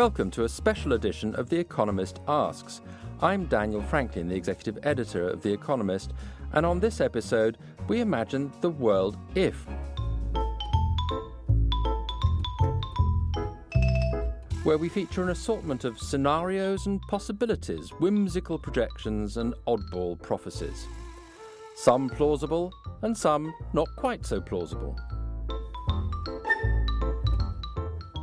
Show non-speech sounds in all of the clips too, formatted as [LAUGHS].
Welcome to a special edition of The Economist Asks. I'm Daniel Franklin, the executive editor of The Economist, and on this episode, we imagine the world if. Where we feature an assortment of scenarios and possibilities, whimsical projections, and oddball prophecies. Some plausible, and some not quite so plausible.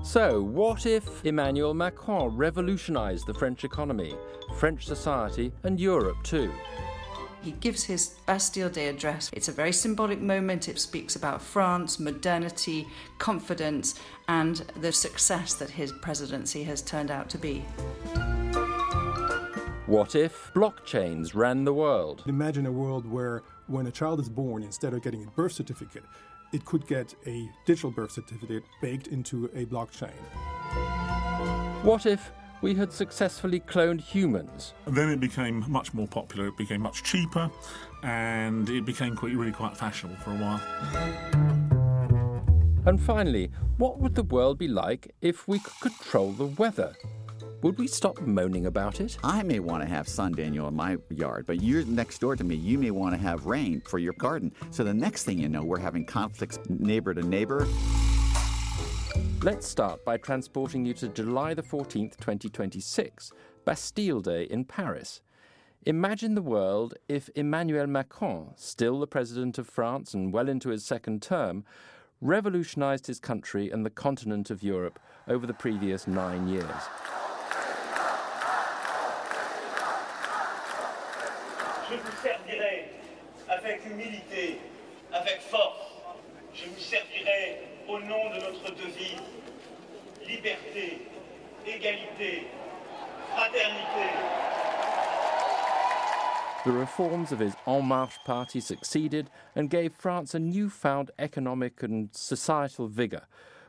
So, what if Emmanuel Macron revolutionised the French economy, French society, and Europe too? He gives his Bastille Day address. It's a very symbolic moment. It speaks about France, modernity, confidence, and the success that his presidency has turned out to be. What if blockchains ran the world? Imagine a world where when a child is born, instead of getting a birth certificate, it could get a digital birth certificate baked into a blockchain. What if we had successfully cloned humans? Then it became much more popular, it became much cheaper, and it became quite, really quite fashionable for a while. And finally, what would the world be like if we could control the weather? Would we stop moaning about it? I may want to have sun, Daniel, in my yard, but you're next door to me. You may want to have rain for your garden. So the next thing you know, we're having conflicts neighbor to neighbor. Let's start by transporting you to July the 14th, 2026, Bastille Day in Paris. Imagine the world if Emmanuel Macron, still the President of France and well into his second term, revolutionized his country and the continent of Europe over the previous nine years. Je vous servirai avec humilité, avec force. Je vous servirai au nom de notre devise liberté, égalité, fraternité. The reforms of his En Marche party succeeded and gave France a newfound economic and societal vigour,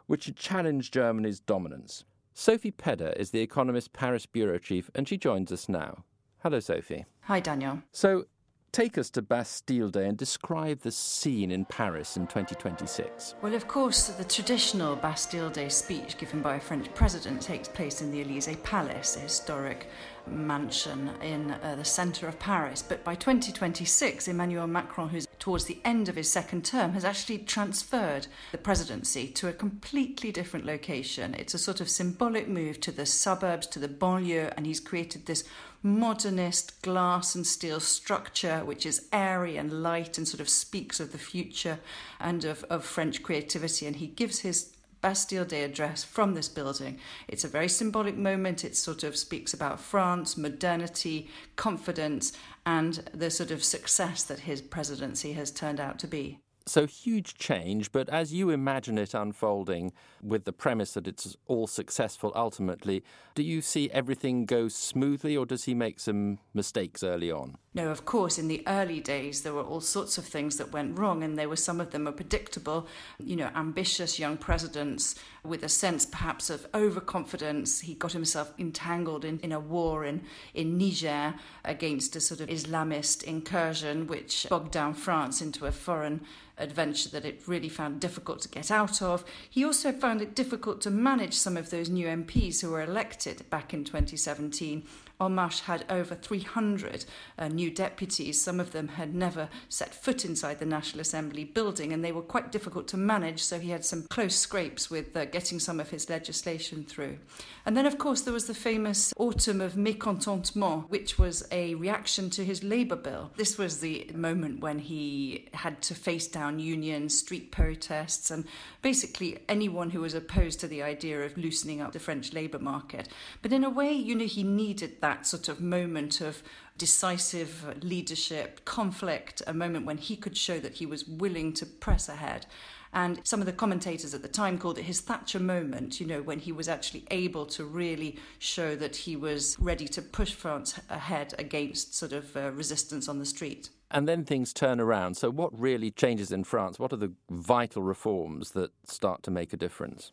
which had challenged Germany's dominance. Sophie Pedder is the Economist Paris bureau chief, and she joins us now. Hello, Sophie. Hi, Daniel. So, take us to Bastille Day and describe the scene in Paris in 2026. Well, of course, the traditional Bastille Day speech given by a French president takes place in the Elysee Palace, a historic mansion in uh, the centre of Paris. But by 2026, Emmanuel Macron, who's towards the end of his second term, has actually transferred the presidency to a completely different location. It's a sort of symbolic move to the suburbs, to the banlieue, and he's created this modernist glass and steel structure, which is airy and light and sort of speaks of the future and of, of French creativity. And he gives his Bastille Day address from this building. It's a very symbolic moment. It sort of speaks about France, modernity, confidence, and the sort of success that his presidency has turned out to be. So, huge change, but as you imagine it unfolding with the premise that it's all successful ultimately, do you see everything go smoothly or does he make some mistakes early on? No, of course, in the early days, there were all sorts of things that went wrong, and there were some of them were predictable. You know, ambitious young presidents with a sense perhaps of overconfidence. He got himself entangled in, in a war in, in Niger against a sort of Islamist incursion, which bogged down France into a foreign adventure that it really found difficult to get out of. He also found it difficult to manage some of those new MPs who were elected back in 2017 Marche had over 300 uh, new deputies. Some of them had never set foot inside the National Assembly building, and they were quite difficult to manage, so he had some close scrapes with uh, getting some of his legislation through. And then, of course, there was the famous Autumn of Mécontentement, which was a reaction to his Labour bill. This was the moment when he had to face down unions, street protests, and basically anyone who was opposed to the idea of loosening up the French labour market. But in a way, you know, he needed that that sort of moment of decisive leadership, conflict, a moment when he could show that he was willing to press ahead. And some of the commentators at the time called it his Thatcher moment, you know, when he was actually able to really show that he was ready to push France ahead against sort of uh, resistance on the street. And then things turn around. So, what really changes in France? What are the vital reforms that start to make a difference?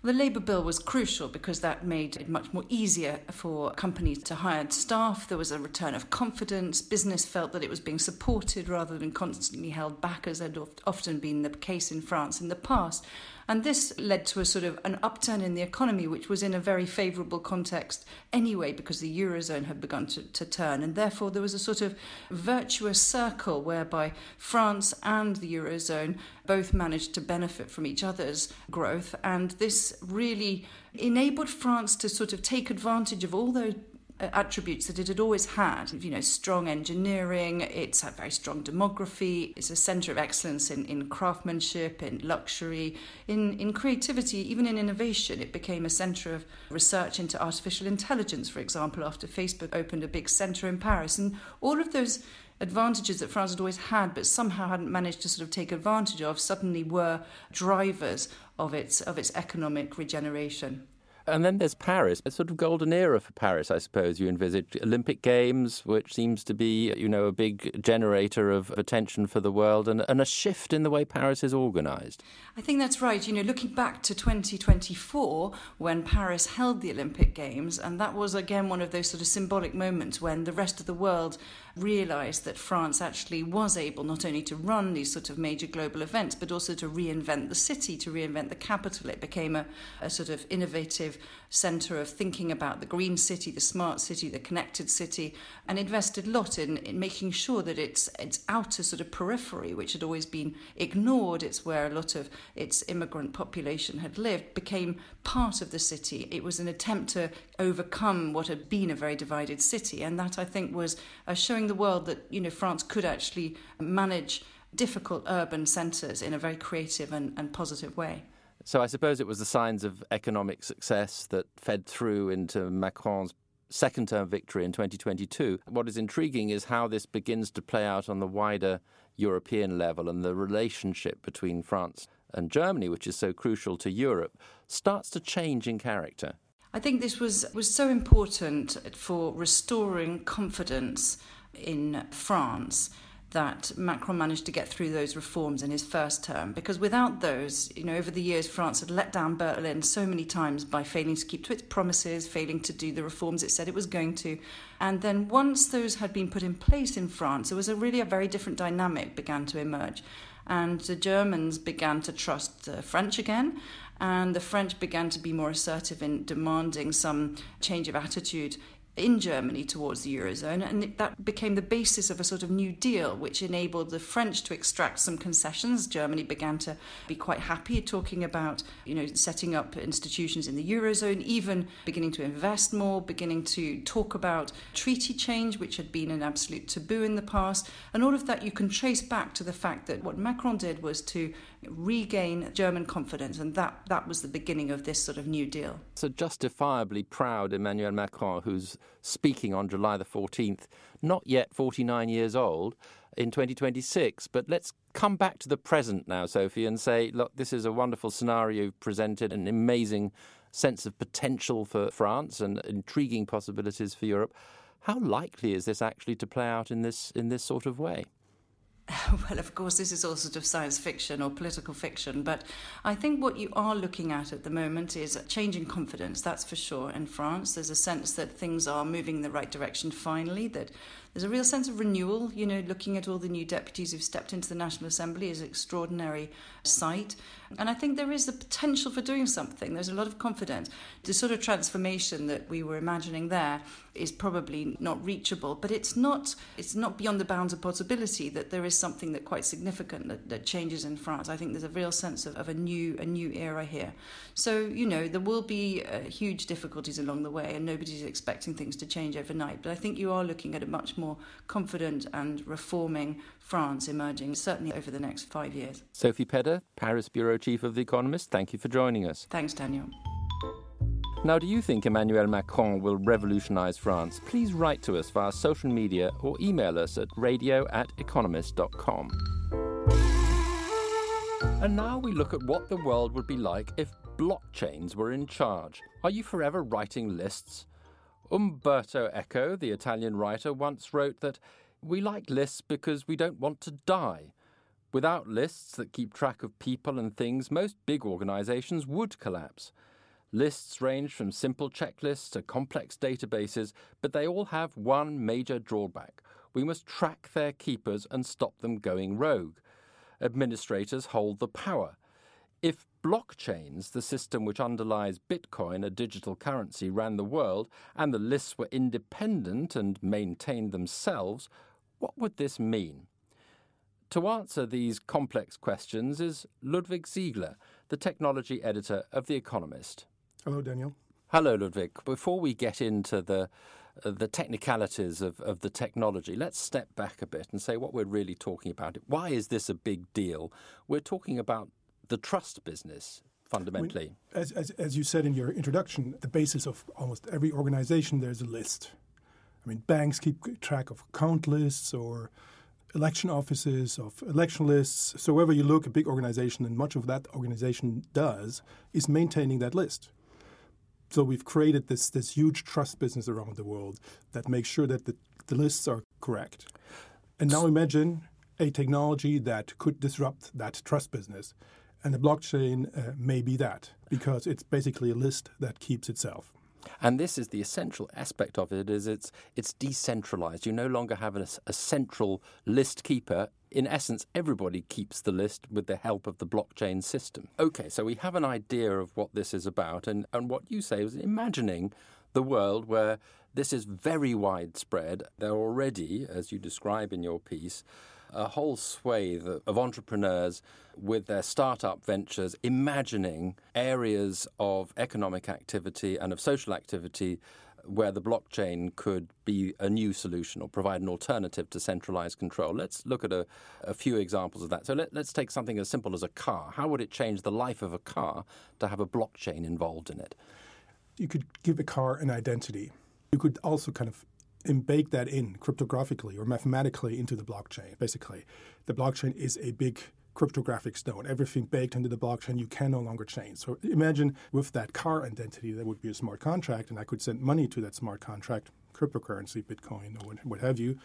The Labour Bill was crucial because that made it much more easier for companies to hire staff. There was a return of confidence. Business felt that it was being supported rather than constantly held back, as had often been the case in France in the past. And this led to a sort of an upturn in the economy, which was in a very favourable context anyway, because the Eurozone had begun to, to turn. And therefore, there was a sort of virtuous circle whereby France and the Eurozone both managed to benefit from each other's growth. And this really enabled France to sort of take advantage of all those uh, attributes that it had always had. You know, strong engineering, it's had very strong demography, it's a centre of excellence in, in craftsmanship, in luxury, in, in creativity, even in innovation. It became a centre of research into artificial intelligence, for example, after Facebook opened a big centre in Paris. And all of those advantages that France had always had, but somehow hadn't managed to sort of take advantage of, suddenly were drivers of its of its economic regeneration. And then there's Paris, a sort of golden era for Paris, I suppose. You envisage Olympic Games, which seems to be, you know, a big generator of attention for the world, and, and a shift in the way Paris is organised. I think that's right. You know, looking back to 2024, when Paris held the Olympic Games, and that was again one of those sort of symbolic moments when the rest of the world realised that France actually was able not only to run these sort of major global events, but also to reinvent the city, to reinvent the capital. It became a, a sort of innovative centre of thinking about the green city, the smart city, the connected city, and invested a lot in, in making sure that its its outer sort of periphery, which had always been ignored, it's where a lot of its immigrant population had lived, became part of the city. It was an attempt to overcome what had been a very divided city, and that I think was uh, showing the world that you know France could actually manage difficult urban centres in a very creative and, and positive way. So I suppose it was the signs of economic success that fed through into Macron's second term victory in 2022. What is intriguing is how this begins to play out on the wider European level and the relationship between France and Germany, which is so crucial to Europe, starts to change in character. I think this was, was so important for restoring confidence in France that Macron managed to get through those reforms in his first term. Because without those, you know, over the years, France had let down Berlin so many times by failing to keep to its promises, failing to do the reforms it said it was going to. And then once those had been put in place in France, there was a really a very different dynamic began to emerge. And the Germans began to trust the French again, and the French began to be more assertive in demanding some change of attitude in Germany towards the Eurozone, and that became the basis of a sort of New Deal, which enabled the French to extract some concessions. Germany began to be quite happy talking about, you know, setting up institutions in the Eurozone, even beginning to invest more, beginning to talk about treaty change, which had been an absolute taboo in the past. And all of that you can trace back to the fact that what Macron did was to regain German confidence, and that, that was the beginning of this sort of New Deal. So, justifiably proud Emmanuel Macron, who's speaking on July the 14th, not yet 49 years old, in 2026. But let's come back to the present now, Sophie, and say, look, this is a wonderful scenario presented, an amazing sense of potential for France and intriguing possibilities for Europe. How likely is this actually to play out in this in this sort of way? [LAUGHS] well, of course, this is all sort of science fiction or political fiction, but I think what you are looking at at the moment is a change in confidence, that's for sure. In France, there's a sense that things are moving in the right direction finally, that there's a real sense of renewal. You know, looking at all the new deputies who've stepped into the National Assembly is an extraordinary sight. And I think there is the potential for doing something. There's a lot of confidence. The sort of transformation that we were imagining there is probably not reachable, but it's not it's not beyond the bounds of possibility that there is something that quite significant that, that changes in France. I think there's a real sense of, of a new a new era here. So, you know, there will be uh, huge difficulties along the way and nobody's expecting things to change overnight. But I think you are looking at a much more confident and reforming France emerging, certainly over the next five years. Sophie Pedder, Paris Bureau Chief of The Economist, thank you for joining us. Thanks, Daniel. Now, do you think Emmanuel Macron will revolutionize France? Please write to us via social media or email us at radio at economist.com. And now we look at what the world would be like if blockchains were in charge. Are you forever writing lists? Umberto Eco, the Italian writer, once wrote that we like lists because we don't want to die. Without lists that keep track of people and things, most big organizations would collapse. Lists range from simple checklists to complex databases, but they all have one major drawback. We must track their keepers and stop them going rogue. Administrators hold the power. If blockchains, the system which underlies Bitcoin, a digital currency, ran the world, and the lists were independent and maintained themselves, what would this mean? To answer these complex questions is Ludwig Siegele, the technology editor of The Economist. Hello, Daniel. Hello, Ludwig. Before we get into the uh, the technicalities of, of the technology, let's step back a bit and say what we're really talking about. Why is this a big deal? We're talking about the trust business fundamentally. Mean, as, as, as you said in your introduction, the basis of almost every organization, there's a list. I mean, banks keep track of account lists or election offices, of election lists. So, wherever you look, a big organization, and much of that organization does, is maintaining that list so we've created this this huge trust business around the world that makes sure that the, the lists are correct. And now imagine a technology that could disrupt that trust business. And the blockchain uh, may be that because it's basically a list that keeps itself. And this is the essential aspect of it is it's it's decentralized. You no longer have a, a, central list keeper. In essence, everybody keeps the list with the help of the blockchain system. Okay, so we have an idea of what this is about, and, and what you say is imagining the world where this is very widespread. There are already, as you describe in your piece, a whole swathe of entrepreneurs with their startup ventures imagining areas of economic activity and of social activity where the blockchain could be a new solution or provide an alternative to centralized control. Let's look at a, a few examples of that. So let, us take something as simple as a car. How would it change the life of a car to have a blockchain involved in it? You could give a car an identity. You could also kind of and bake that in cryptographically or mathematically into the blockchain. Basically, the blockchain is a big cryptographic stone. Everything baked into the blockchain you can no longer change. So imagine with that car identity, that would be a smart contract, and I could send money to that smart contract, cryptocurrency, Bitcoin, or what have you.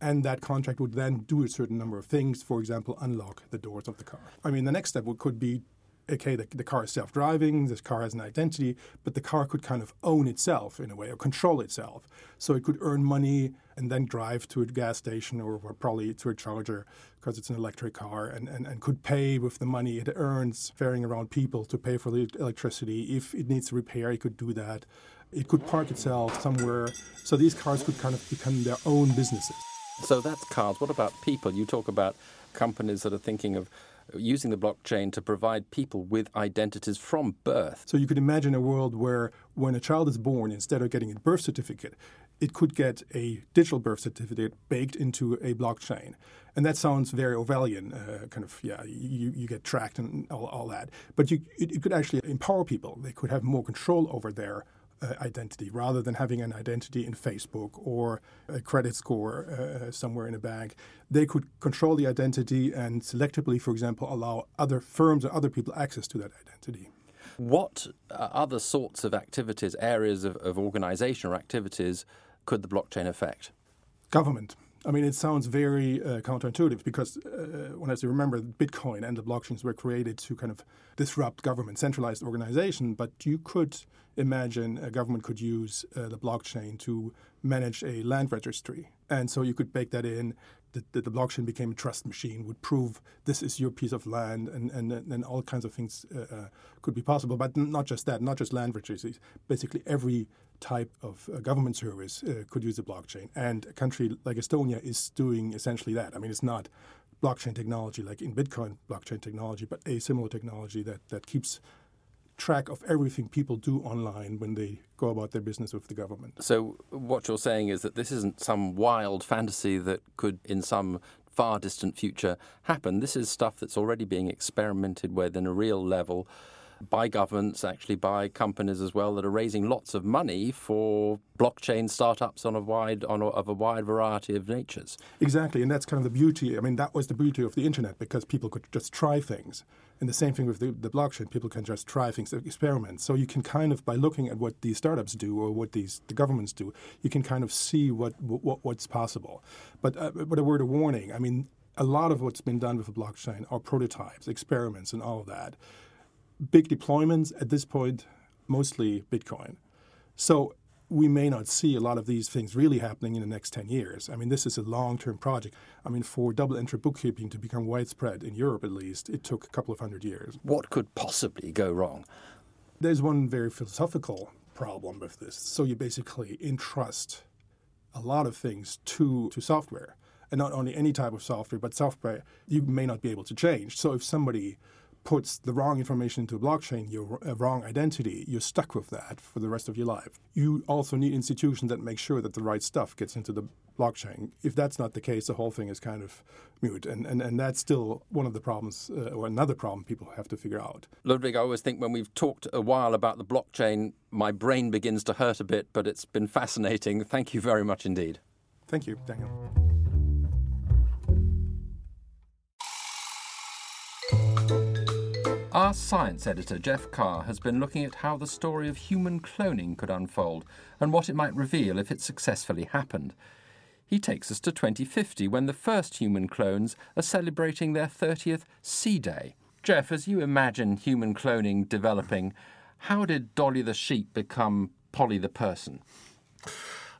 And that contract would then do a certain number of things, for example, unlock the doors of the car. I mean, the next step would, could be okay, the, the car is self driving, this car has an identity, but the car could kind of own itself in a way or control itself. So it could earn money and then drive to a gas station or, or probably to a charger because it's an electric car and, and, and could pay with the money it earns ferrying around people to pay for the electricity. If it needs repair, it could do that. It could park itself somewhere. So these cars could kind of become their own businesses. So that's cars. What about people? You talk about companies that are thinking of using the blockchain to provide people with identities from birth. So you could imagine a world where when a child is born, instead of getting a birth certificate, it could get a digital birth certificate baked into a blockchain. And that sounds very Orwellian, uh, kind of, yeah, you, you get tracked and all, all that. But you, it, it could actually empower people. They could have more control over their uh, identity rather than having an identity in Facebook or a credit score uh, somewhere in a bank. They could control the identity and selectively, for example, allow other firms or other people access to that identity. What uh, other sorts of activities, areas of, of organization or activities could the blockchain affect? Government. I mean, it sounds very uh, counterintuitive because uh, when I say remember, Bitcoin and the blockchains were created to kind of disrupt government, centralized organization. But you could imagine a government could use uh, the blockchain to manage a land registry, and so you could bake that in. That the, the, blockchain became a trust machine would prove this is your piece of land, and and, and all kinds of things uh, uh, could be possible. But not just that, not just land registries. Basically, every type of uh, government service uh, could use the blockchain. And a country like Estonia is doing essentially that. I mean, it's not blockchain technology like in Bitcoin blockchain technology, but a similar technology that, that keeps track of everything people do online when they go about their business with the government. So, what you're saying is that this isn't some wild fantasy that could, in some far distant future, happen. This is stuff that's already being experimented with in a real level by governments, actually by companies as well, that are raising lots of money for blockchain startups on a wide on a, of a wide variety of natures. Exactly, and that's kind of the beauty. I mean, that was the beauty of the internet because people could just try things. And the same thing with the, the blockchain, people can just try things, experiment. So you can kind of, by looking at what these startups do or what these the governments do, you can kind of see what, what what's possible. But uh, but a word of warning. I mean, a lot of what's been done with the blockchain are prototypes, experiments, and all of that. Big deployments at this point, mostly Bitcoin. So we may not see a lot of these things really happening in the next 10 years. I mean, this is a long term project. I mean, for double entry bookkeeping to become widespread, in Europe at least, it took a couple of hundred years. What could possibly go wrong? There's one very philosophical problem with this. So you basically entrust a lot of things to, to software. And not only any type of software, but software you may not be able to change. So if somebody puts the wrong information into a blockchain, your uh, wrong identity, you're stuck with that for the rest of your life. You also need institutions that make sure that the right stuff gets into the blockchain. If that's not the case, the whole thing is kind of mute. And, and, and that's still one of the problems, uh, or another problem people have to figure out. Ludwig, I always think when we've talked a while about the blockchain, my brain begins to hurt a bit, but it's been fascinating. Thank you very much indeed. Thank you, Daniel. Our science editor, Geoff Carr, has been looking at how the story of human cloning could unfold and what it might reveal if it successfully happened. He takes us to 2050 when the first human clones are celebrating their 30th C Day. Geoff, as you imagine human cloning developing, how did Dolly the sheep become Polly the person?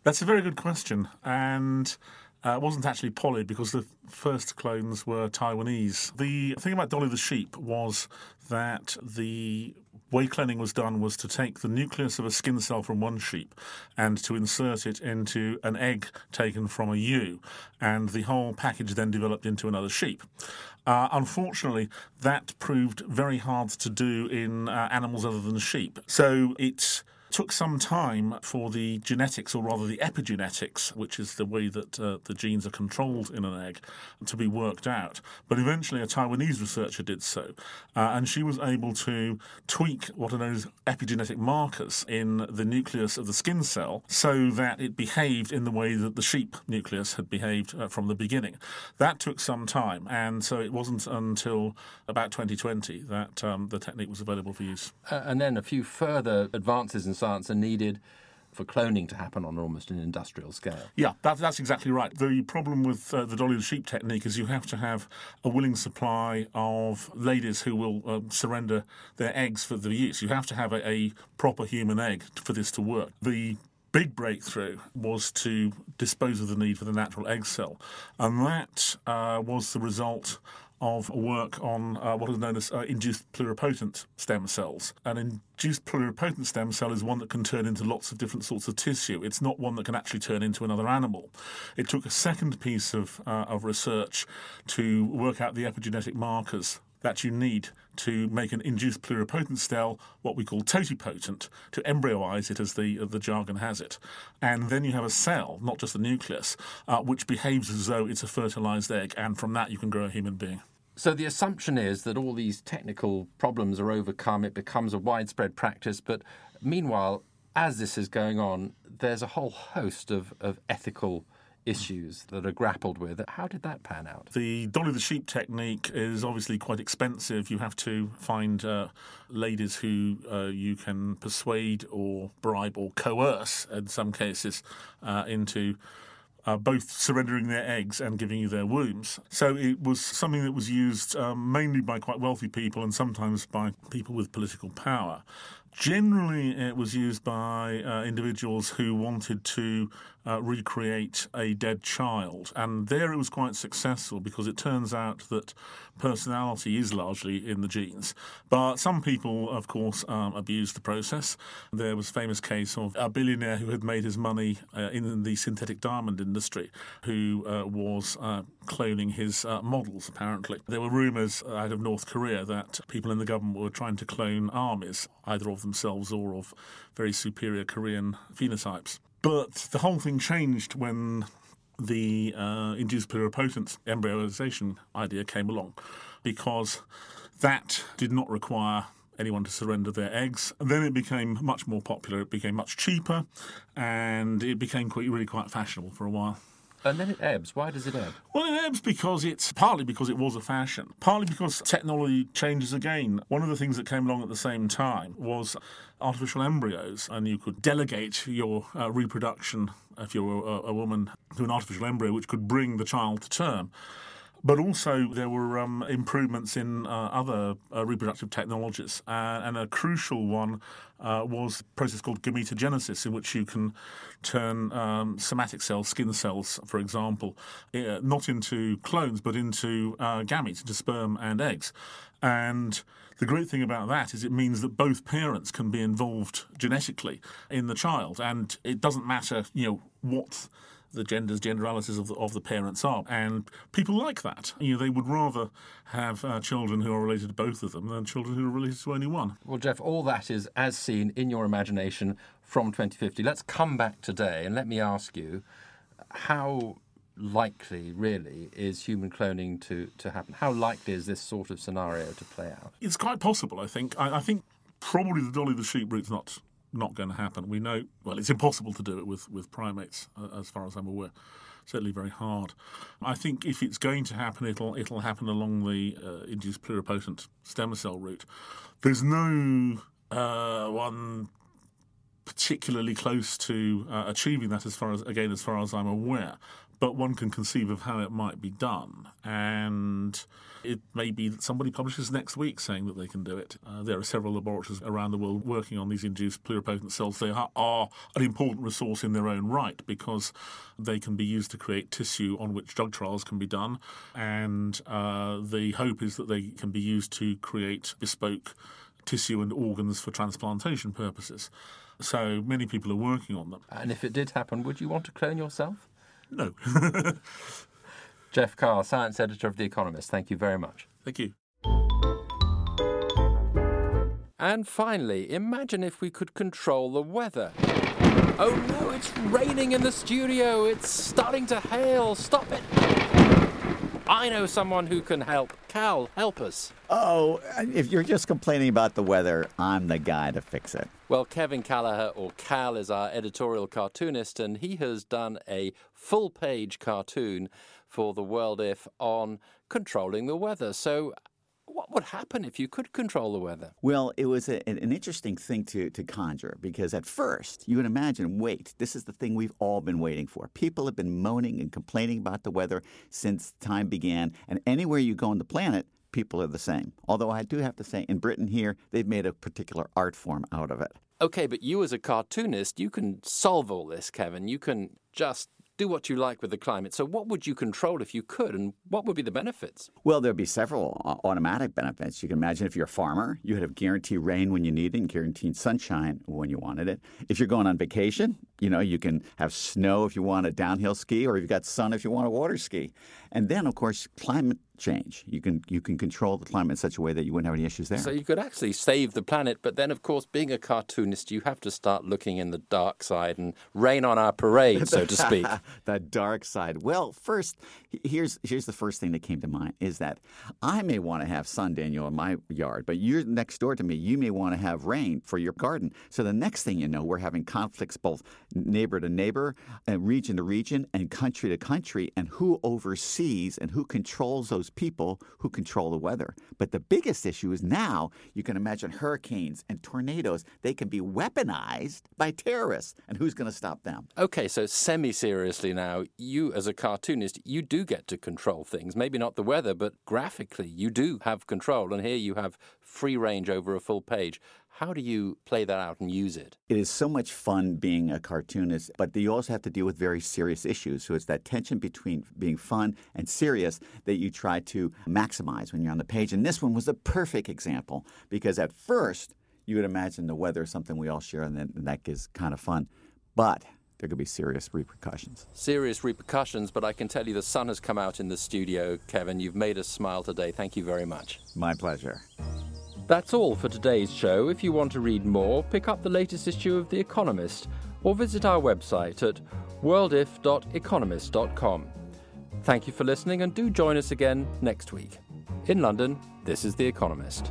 That's a very good question. And uh, it wasn't actually Polly because the first clones were Taiwanese. The thing about Dolly the sheep was that the way cloning was done was to take the nucleus of a skin cell from one sheep and to insert it into an egg taken from a ewe, and the whole package then developed into another sheep. Uh, unfortunately, that proved very hard to do in uh, animals other than sheep. So it's took some time for the genetics, or rather the epigenetics, which is the way that uh, the genes are controlled in an egg, to be worked out. But eventually, a Taiwanese researcher did so, uh, and she was able to tweak what are known as epigenetic markers in the nucleus of the skin cell so that it behaved in the way that the sheep nucleus had behaved uh, from the beginning. That took some time, and so it wasn't until about 2020 that um, the technique was available for use. Uh, and then a few further advances in science are needed for cloning to happen on almost an industrial scale. Yeah, that, that's exactly right. The problem with uh, the dolly the sheep technique is you have to have a willing supply of ladies who will uh, surrender their eggs for the use. You have to have a, a proper human egg for this to work. The big breakthrough was to dispose of the need for the natural egg cell, and that uh, was the result of work on uh, what is known as uh, induced pluripotent stem cells. An induced pluripotent stem cell is one that can turn into lots of different sorts of tissue. It's not one that can actually turn into another animal. It took a second piece of, uh, of research to work out the epigenetic markers that you need to make an induced pluripotent cell, what we call totipotent, to embryoize it as the the jargon has it, and then you have a cell, not just the nucleus, uh, which behaves as though it's a fertilized egg, and from that you can grow a human being. So the assumption is that all these technical problems are overcome, it becomes a widespread practice, but meanwhile, as this is going on, there's a whole host of, of ethical issues that are grappled with. How did that pan out? The Dolly the Sheep technique is obviously quite expensive. You have to find uh, ladies who uh, you can persuade or bribe or coerce, in some cases, uh, into. Uh, both surrendering their eggs and giving you their wombs. So it was something that was used um, mainly by quite wealthy people and sometimes by people with political power. Generally, it was used by uh, individuals who wanted to uh, recreate a dead child. And there it was quite successful because it turns out that personality is largely in the genes. But some people, of course, um, abused the process. There was a famous case of a billionaire who had made his money uh, in the synthetic diamond industry who uh, was uh, cloning his uh, models, apparently. There were rumours out of North Korea that people in the government were trying to clone armies, either of themselves or of very superior Korean phenotypes. But the whole thing changed when the uh, induced pluripotent embryoization idea came along, because that did not require anyone to surrender their eggs. And then it became much more popular. It became much cheaper, and it became quite, really quite fashionable for a while. And then it ebbs. Why does it ebb? Well, it ebbs because it's partly because it was a fashion, partly because technology changes again. One of the things that came along at the same time was artificial embryos, and you could delegate your uh, reproduction if you were a, a woman to an artificial embryo, which could bring the child to term. But also, there were um, improvements in uh, other uh, reproductive technologies. Uh, and a crucial one uh, was a process called gametogenesis, in which you can turn um, somatic cells, skin cells, for example, uh, not into clones, but into uh, gametes, into sperm and eggs. And the great thing about that is it means that both parents can be involved genetically in the child. And it doesn't matter, you know, what the genders, generalities of the, of the parents are. And people like that. You know, they would rather have uh, children who are related to both of them than children who are related to only one. Well, Geoff, all that is as seen in your imagination from 2050. Let's come back today and let me ask you how likely, really, is human cloning to, to happen? How likely is this sort of scenario to play out? It's quite possible, I think. I, I think probably the dolly the sheep route's not not going to happen. We know, well, it's impossible to do it with, with primates, uh, as far as I'm aware. Certainly very hard. I think if it's going to happen, it'll it'll happen along the uh, induced pluripotent stem cell route. There's no uh, one particularly close to uh, achieving that, as far as again, as far as I'm aware. But one can conceive of how it might be done, and it may be that somebody publishes next week saying that they can do it. Uh, there are several laboratories around the world working on these induced pluripotent cells. They are, are an important resource in their own right because they can be used to create tissue on which drug trials can be done, and uh, the hope is that they can be used to create bespoke tissue and organs for transplantation purposes. So many people are working on them. And if it did happen, would you want to clone yourself? No. [LAUGHS] Geoff Carr, science editor of The Economist, thank you very much. Thank you. And finally, imagine if we could control the weather. Oh no, it's raining in the studio. It's starting to hail. Stop it. I know someone who can help. Cal, help us. Oh, if you're just complaining about the weather, I'm the guy to fix it. Well, Kevin Kallaugher, or Cal, is our editorial cartoonist, and he has done a full page cartoon for the World If on controlling the weather. So, what would happen if you could control the weather? Well, it was a, an interesting thing to, to conjure because at first you would imagine, wait, this is the thing we've all been waiting for. People have been moaning and complaining about the weather since time began, and anywhere you go on the planet, people are the same. Although I do have to say, in Britain here, they've made a particular art form out of it. Okay, but you as a cartoonist, you can solve all this, Kevin. You can just do what you like with the climate. So, what would you control if you could, and what would be the benefits? Well, there'd be several uh, automatic benefits. You can imagine if you're a farmer, you'd have guaranteed rain when you need it and guaranteed sunshine when you wanted it. If you're going on vacation, you know, you can have snow if you want a downhill ski, or you've got sun if you want a water ski. And then, of course, climate change. You can you can control the climate in such a way that you wouldn't have any issues there. So you could actually save the planet, but then, of course, being a cartoonist, you have to start looking in the dark side and rain on our parade, so to speak. [LAUGHS] the dark side. Well, first, here's here's the first thing that came to mind is that I may want to have sun, Daniel, in my yard, but you're next door to me. You may want to have rain for your garden. So the next thing you know, we're having conflicts both neighbor to neighbor, and region to region, and country to country, and who oversees and who controls those people who control the weather. But the biggest issue is now you can imagine hurricanes and tornadoes. They can be weaponized by terrorists. And who's going to stop them? Okay, so semi seriously now, you as a cartoonist, you do get to control things. Maybe not the weather, but graphically, you do have control. And here you have free range over a full page. How do you play that out and use it? It is so much fun being a cartoonist, but you also have to deal with very serious issues. So it's that tension between being fun and serious that you try to maximize when you're on the page. And this one was a perfect example because at first you would imagine the weather is something we all share and, then, and that is kind of fun. But there could be serious repercussions. Serious repercussions, but I can tell you the sun has come out in the studio, Kevin. You've made us smile today. Thank you very much. My pleasure. That's all for today's show. If you want to read more, pick up the latest issue of The Economist or visit our website at worldif.economist.com. Thank you for listening and do join us again next week. In London, this is The Economist.